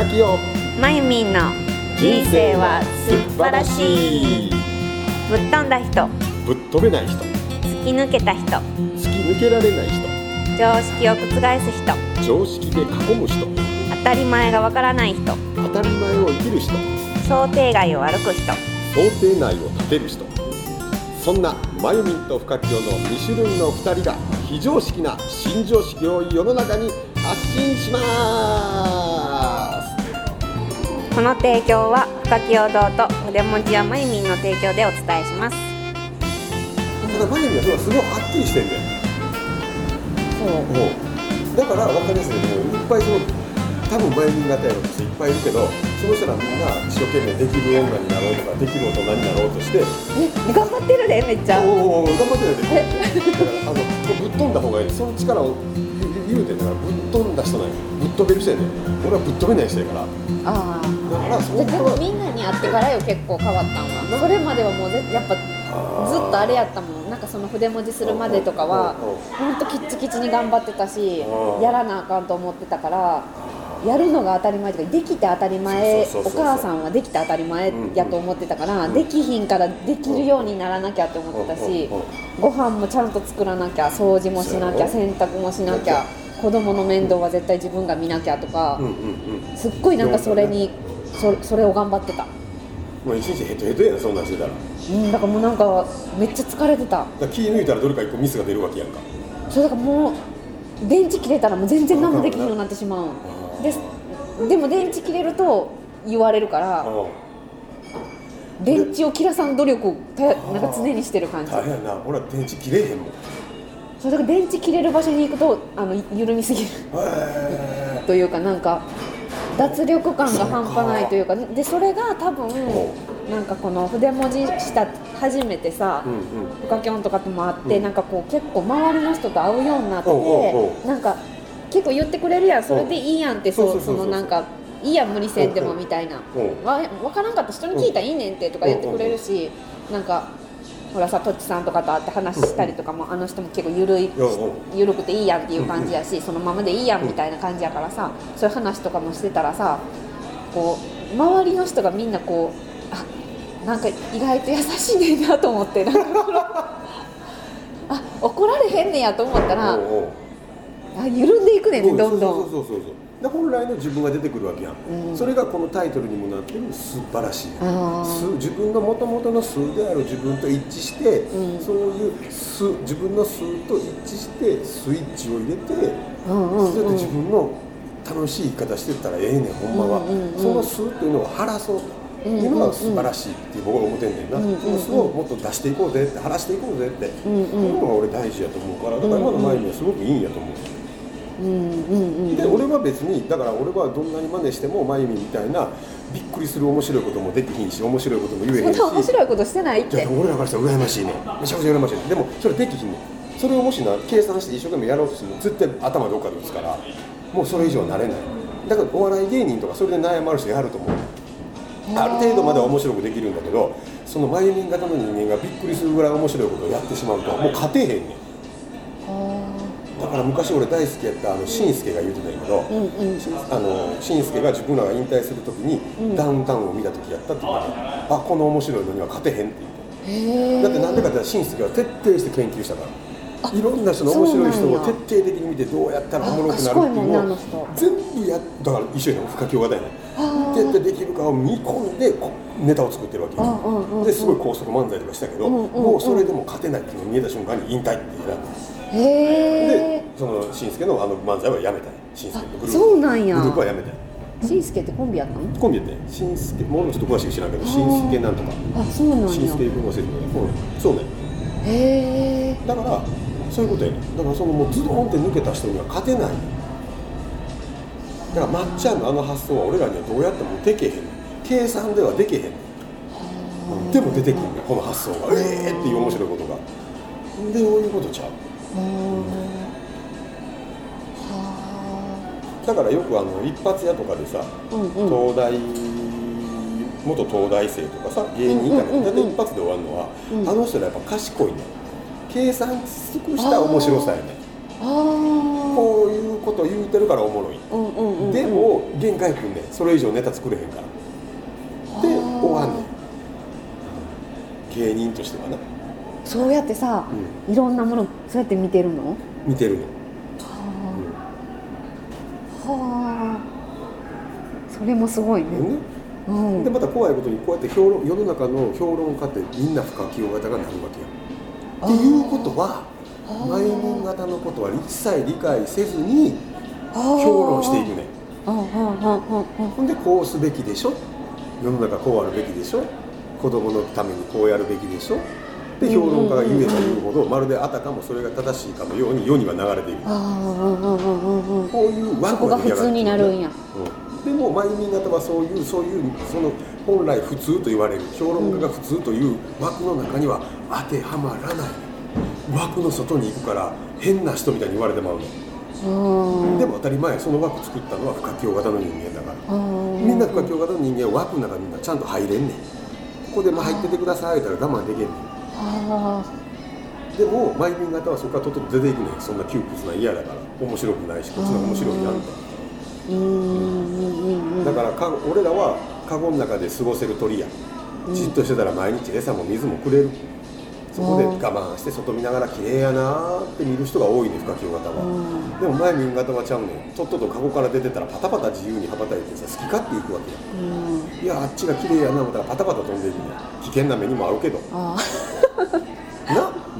深きよ。まゆみんの人生は素晴らしい。ぶっ飛んだ人。ぶっ飛べない人。突き抜けた人。突き抜けられない人。常識を覆す人。常識で囲む人。当たり前がわからない人。当たり前を生きる人。想定外を歩く人。想定内を立てる人。そんなまゆみんと深きよの2種類の2人が非常識な新常識を世の中に発信しますこの提供は深き堂と筆文字やまゆみんの提供でお伝えします。ただまゆみはすごいはっきりしてんだよ。そう。だから分かりやすいねいっぱいその多分前になったような人いっぱいいるけどその人らみんな一生懸命できる女になろうとかできる大人になろうとしてえ頑張ってるでめっちゃ。おお頑張ってるでだからあのぶっ飛んだ方がいい。その力を言うてんだからぶっ飛んだ人なんや。ぶっ飛べる人やねん。俺はぶっ飛べない人やから。ああだからそででもこはみんなに会ってからよ結構変わったんは。それまではもうぜやっぱずっとあれやったもん。なんかその筆文字するまでとかはほんとキッチキチに頑張ってたしうん。やらなあかんと思ってたからやるのが当たり前とかできて当たり前お母さんはできて当たり前やと思ってたからうんできひんからできるようにならなきゃって思ってたしうんうんご飯もちゃんと作らなきゃ掃除もしなきゃ洗濯もしなきゃ子供の面倒は絶対自分が見なきゃとかうんうんうん。すっごいなんかそれにそそれを頑張ってた。もう一日ヘトヘトやなそんなんしてたら。うん、だからもうなんかめっちゃ疲れてた。ら気抜いたらどれか一個ミスが出るわけやんか。それだからもう電池切れたらもう全然何もできひんようになってしまう。ででも電池切れると言われるからう電池を切らさん努力をたなんか常にしてる感じ。ん大変やな。俺は電池切れへんもんそれだから電池切れる場所に行くとあの緩みすぎる。へというかなんか脱力感が半端ないというかでそれが多分なんかこの筆文字した初めてさ、ーうんうん。とかともあって、うん。なんかこう結構周りの人と会うようになって、なんか結構言ってくれるやん。それでいいやんってそのなんかいいやん無理せんでもみたいな。分からんかった。人に聞いたらいいねんってとか言ってくれるしなんかほらさとっちさんとかと会って話したりとかもあの人も結構ゆるいうんうん。ゆるくていいやんっていう感じやしそのままでいいやんみたいな感じやからさそういう話とかもしてたらさこう周りの人がみんなこうあなんか意外と優しいねんなと思ってなんかあ怒られへんねやと思ったらあ緩んでいくねんねどんどん。そうそうそうそうで本来の自分が出てくるわけやん、うん。それがこのタイトルにもなってる素晴らしいあー。素自分のもともとの素である自分と一致して、うん。そういう素自分の素と一致してスイッチを入れて、うんうんうん。そうやって自分の楽しい生き方してったらええねんほんまは、うんうんうんその素っていうのを晴らそう。というのが素晴らしいっていう僕は思ってんねんな、うんうんうんその素をもっと出していこうぜって晴らしていこうぜって、うんうん。いうのが俺大事やと思うから。だから今の前にはすごくいいんやと思う。うんうんうんで俺は別にだから俺はどんなに真似してもまゆみみたいなびっくりする面白いこともできひんし面白いことも言えへんし。そんな面白いことしてないって。じゃあ俺らからしたら羨ましいねめちゃくちゃ羨ましいねでもそれできひん。ねんそれをもしな計算して一生懸命やろうとしても絶対頭どっかで打つからもうそれ以上はなれない。だからお笑い芸人とかそれで悩まる人やると思う。ある程度までは面白くできるんだけどそのまゆみん型の人間がびっくりするぐらい面白いことをやってしまうともう勝てへんねんだから昔俺大好きやったあのしんすけが言うてたんやけど、うんうん。あのしんすけが自分らが引退するときに、うん。ダウンタウンを見た時やったって言ってあこの面白いのには勝てへんって言って。だってなんでかってしんすけは徹底して研究したから。いろんな人の面白い人を徹底的に見てどうやったらおもろくなるっていうのを全部やだから一緒やの深京型やねあー。徹底できるかを見込んでこネタを作ってるわけよ。うんうんうんうん。ですごい高速漫才とかしたけど、うんうんうん。もうそれでも勝てないっていうのが見えた瞬間に引退って選んだへでえそのしんすけのあの漫才はやめたねしんすけのグループ。そうなんや。グループはやめたねしんすけってコンビやったのコンビやってん？しんすけもうちょっと詳しく知らんけどしんすけなんとか。あそうなんしんすけや君忘れてたけどうんそうね。へえだからそういうことやね。だからそのもうズドンって抜けた人には勝てない。だからまっちゃんのあの発想は俺らにはどうやってもできへん。計算ではできへん。でも出てくるねんこの発想が。ええー、っていう面白いことが。でどういうことちゃう？だからよくあの一発屋とかでさ、うんうん。東大元東大生とかさ芸人いたらうんうんうんうん大体一発で終わるのは、うんあの人らやっぱ賢いね。計算尽くした面白さやね。こういうこと言うてるからおもろい。うんうんうんうん。でも限界くんねん。それ以上ネタ作れへんから。で終わんねん。芸人としてはな、そうやってさ、いろんなものそうやって見てるの？見てる。ねん、はあ。それもすごいね。うん。でまた怖いことにこうやって評論世の中の評論家ってみんな深清型がなるわけやっていうことはあー。マイミン型のことは一切理解せずに評評論していくね。んあああああ。ほんでこうすべきでしょ？世の中こうあるべきでしょ？子供のためにこうやるべきでしょ？で評論家が言えば言うほどまるであたかもそれが正しいかのように世には流れていくああうんうんうんうんこういうそこが普通になるんや。うん、でもマイミン型はそういうそういうその本来普通と言われる評論家が普通という枠の中には当てはまらない。枠の外に行くから変な人みたいに言われてまうの、うん。でも当たり前その枠作ったのは不可教型の人間だから。うん。みんな不可教型の人間は枠の中にみんなちゃんと入れんねん。ここでも入っててください言ったら我慢できんねん。あでもマイミン型はそこからとっとと出ていくねん。そんな窮屈な嫌だから。面白くないしこっちの面白いやんとーうんうんうんうんだからか俺らはカゴの中で過ごせる鳥や。じっとしてたら毎日餌も水もくれる。そこで我慢して外見ながら綺麗やなーって見る人が多いね深清型は、うん。でも前民型はちゃうねん。とっととカゴから出てたらパタパタ自由に羽ばたいてさ好き勝手行くわけや。うん。いやあっちが綺麗やな思ったらパタパタ飛んでいくねん。危険な目にも遭うけど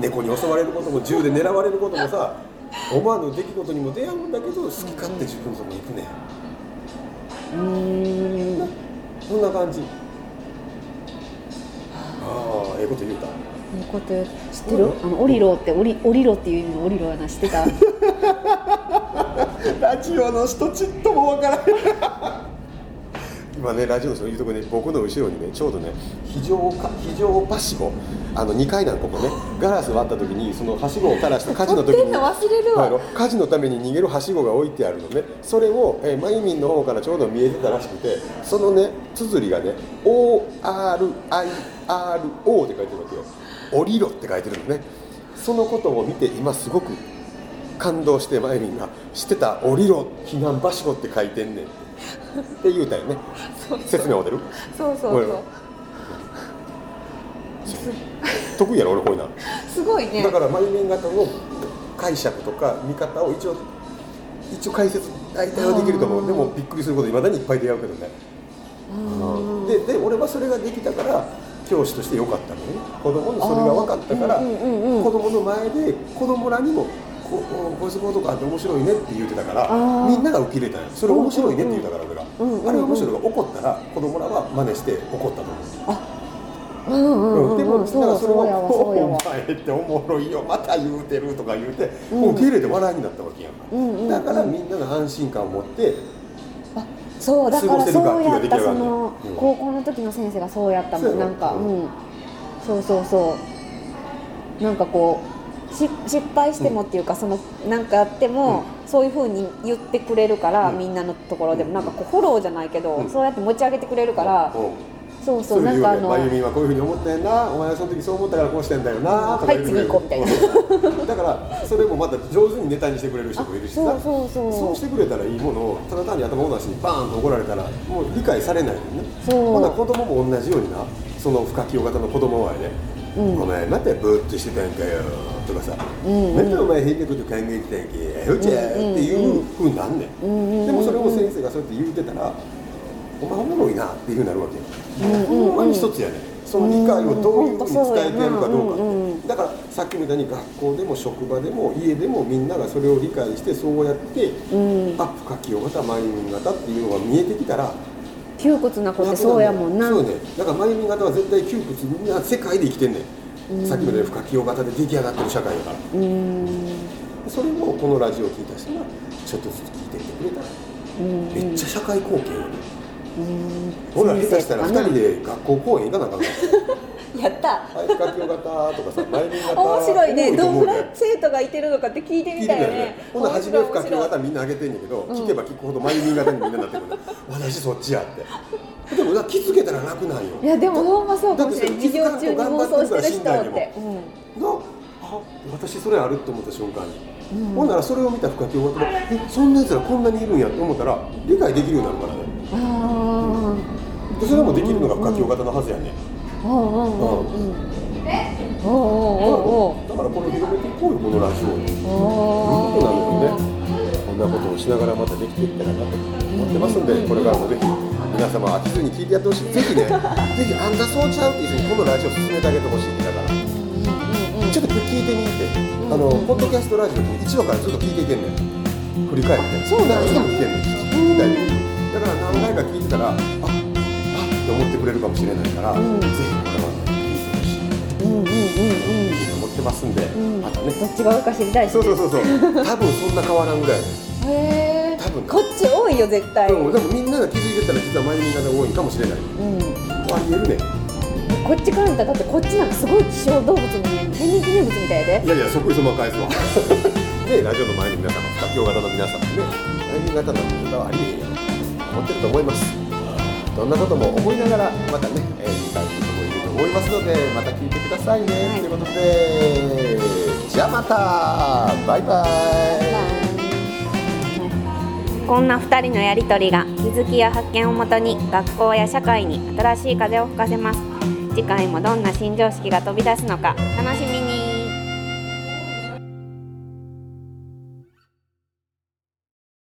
猫に襲われることも銃で狙われることもさ思わぬ出来事にも出会うんだけど好き勝手自分のとこ行くね。うん。こんな感じ。ああええこと言うた。いいこと知ってる？あのオリロってオリオリロっていう意味のオリロやな知ってた？ラジオの人ちっともわからない今ねラジオの人言うとこね僕の後ろにねちょうどね非常か非常はしごあの2階なんここねガラス割った時にそのはしごを垂らした火事の時に火事のために逃げるはしごが置いてあるのね。それを、えー、マユミンの方からちょうど見えてたらしくてそのね綴りがね ORIRO って書いてるわけよ。降りろって書いてるのね。そのことを見て今すごく感動してマユミンが「知ってた？降りろ。避難はしごって書いてんねん」って言うたよね。説明を出る？そうそう俺らそう得意やろ俺こういうの。すごいね。だからマユミン型の解釈とか見方を一応一応解説大体はできると思う。でもびっくりすることいまだにいっぱい出会うけどね。うん。でで俺はそれができたから教師としてよかったのね。子供にそれが分かったからあーうんうんうん子供の前で子供らにもここいうことがあって面白いねって言ってたからみんなが受け入れたんよそれ面白いねって言ったから俺が、うんうんうんあれが面白いが起こったら子供らは真似して怒ったと思う。うんうんうんでもうん。そうだからそれを「おわ前っておもろいよまた言うてる」とか言うて、うん。もう受け入れて笑いになったわけやん。か、だからみんなが安心感を持ってあそうだからそうやったそのうん高校の時の先生がそうやったもん。なんかうん。うんそうそうそう。なんかこうし失敗してもっていうかそのなんかあってもそういうふうに言ってくれるからうん。みんなのところでも。なんかこうフォローじゃないけどうん。そうやって持ち上げてくれるからうんそうそうそうなんかあのまゆみはこういうふうに思ったんやなお前はその時そう思ったからこうしてんだよなはい次行こうん だからそれもまた上手にネタにしてくれる人もいるしさ。そうそうそう。そうしてくれたらいいものをただ単に頭ごなしにバーンと怒られたらもう理解されないよね。そう。ほんなら子供も同じようになその不可教型の子供はね、うん。お前またぼーっとしてたんかよとかさ、うんうん。またお前変なこと考えてたんけよじゃあっていうふうになんねん,、うんうんうん。でもそれを先生がそうやって言うてたらお前おもろいなっていうふうになるわけよ、うんうんうん。ほんまに一つやねん。その理解をどういうふうに伝えてやるかどうか。って、うんうんうん。だからさっきみたいに学校でも職場でも家でもみんながそれを理解してそうやって、うん。あ不可教型マイミン型っていうのが見えてきたら窮屈な子ってそうやもんな。そうねだからマイミン型は絶対窮屈。みんな世界で生きてんねん、さっきみたいに不可教型で出来上がってる社会だから。うーん。それをこのラジオを聞いた人がちょっとずつ聞いてみてくれたらうんめっちゃ社会貢献よね、うん俺ら下手したら2人先で学校公演行かなあかん やった。はい不可教型とかさマイミン型面白いね。どん生徒がいてるのかって聞いてみたいよね。ねほんなら初め不可教面白い型みんな上げてんねんけど、うん聞けば聞くほどマイミン型にみんななってくる。私そっちやって。でもな気づけたら楽なんよ。いやでもほんまそう。かもしれない授業中に妄想してる人って。うん、なあは私それあると思った瞬間に、うん。ほんならそれを見た深京型もえそんなやつらこんなにいるんやと思ったら理解できるようになるからねあでそれもできるのが深京型のはずやね、あうん。うん。うん。うん。おうおうおうおうだからこれを広めていこうよこのラジオにというおことなのでねこん。なことをしながらまたできていったらなと思ってますん。でこれからもぜひ皆様飽きずに聞いてやってほしいぜひねぜひあん。たそうちゃうっていう人にこのラジオ進めてあげてほしいん。だからちょっと聞いてみて、あの、ポッドキャストラジオに1話からずっと聞いていけん。ねん。振り返って。そうなん。や何回も聞けん。ねん。聞きたいねだから何回か聞いてたら、あ、あって思ってくれるかもしれないから、うんぜひこれは聞いてほしいうんうんうんうんと思ってますんで、うんまたね。どっちが多いか知りたいしそうそうそうそう。多分そんな変わらんぐらいね。へえ多分こっち多いよ絶対でも、でもみんなが気づいてたら実は前にみんなが多いかもしれない。うんありえるね。こっちから見たらだってこっちなんかすごい希少動物に見える天然記念物みたいでいやいや、そっくりそのまま返すわ。ね、ラジオの前の皆様、深京型の皆様ね、大変型の方はありえへんやろ思ってると思います。どんなことも思いながら、またね、えー、理解する人もいると思いますので、また聞いてくださいね。はいということで、じゃあまた、バイバイ。こんな2人のやりとりが気づきや発見をもとに学校や社会に新しい風を吹かせます次回もどんな新常識が飛び出すのか楽しみに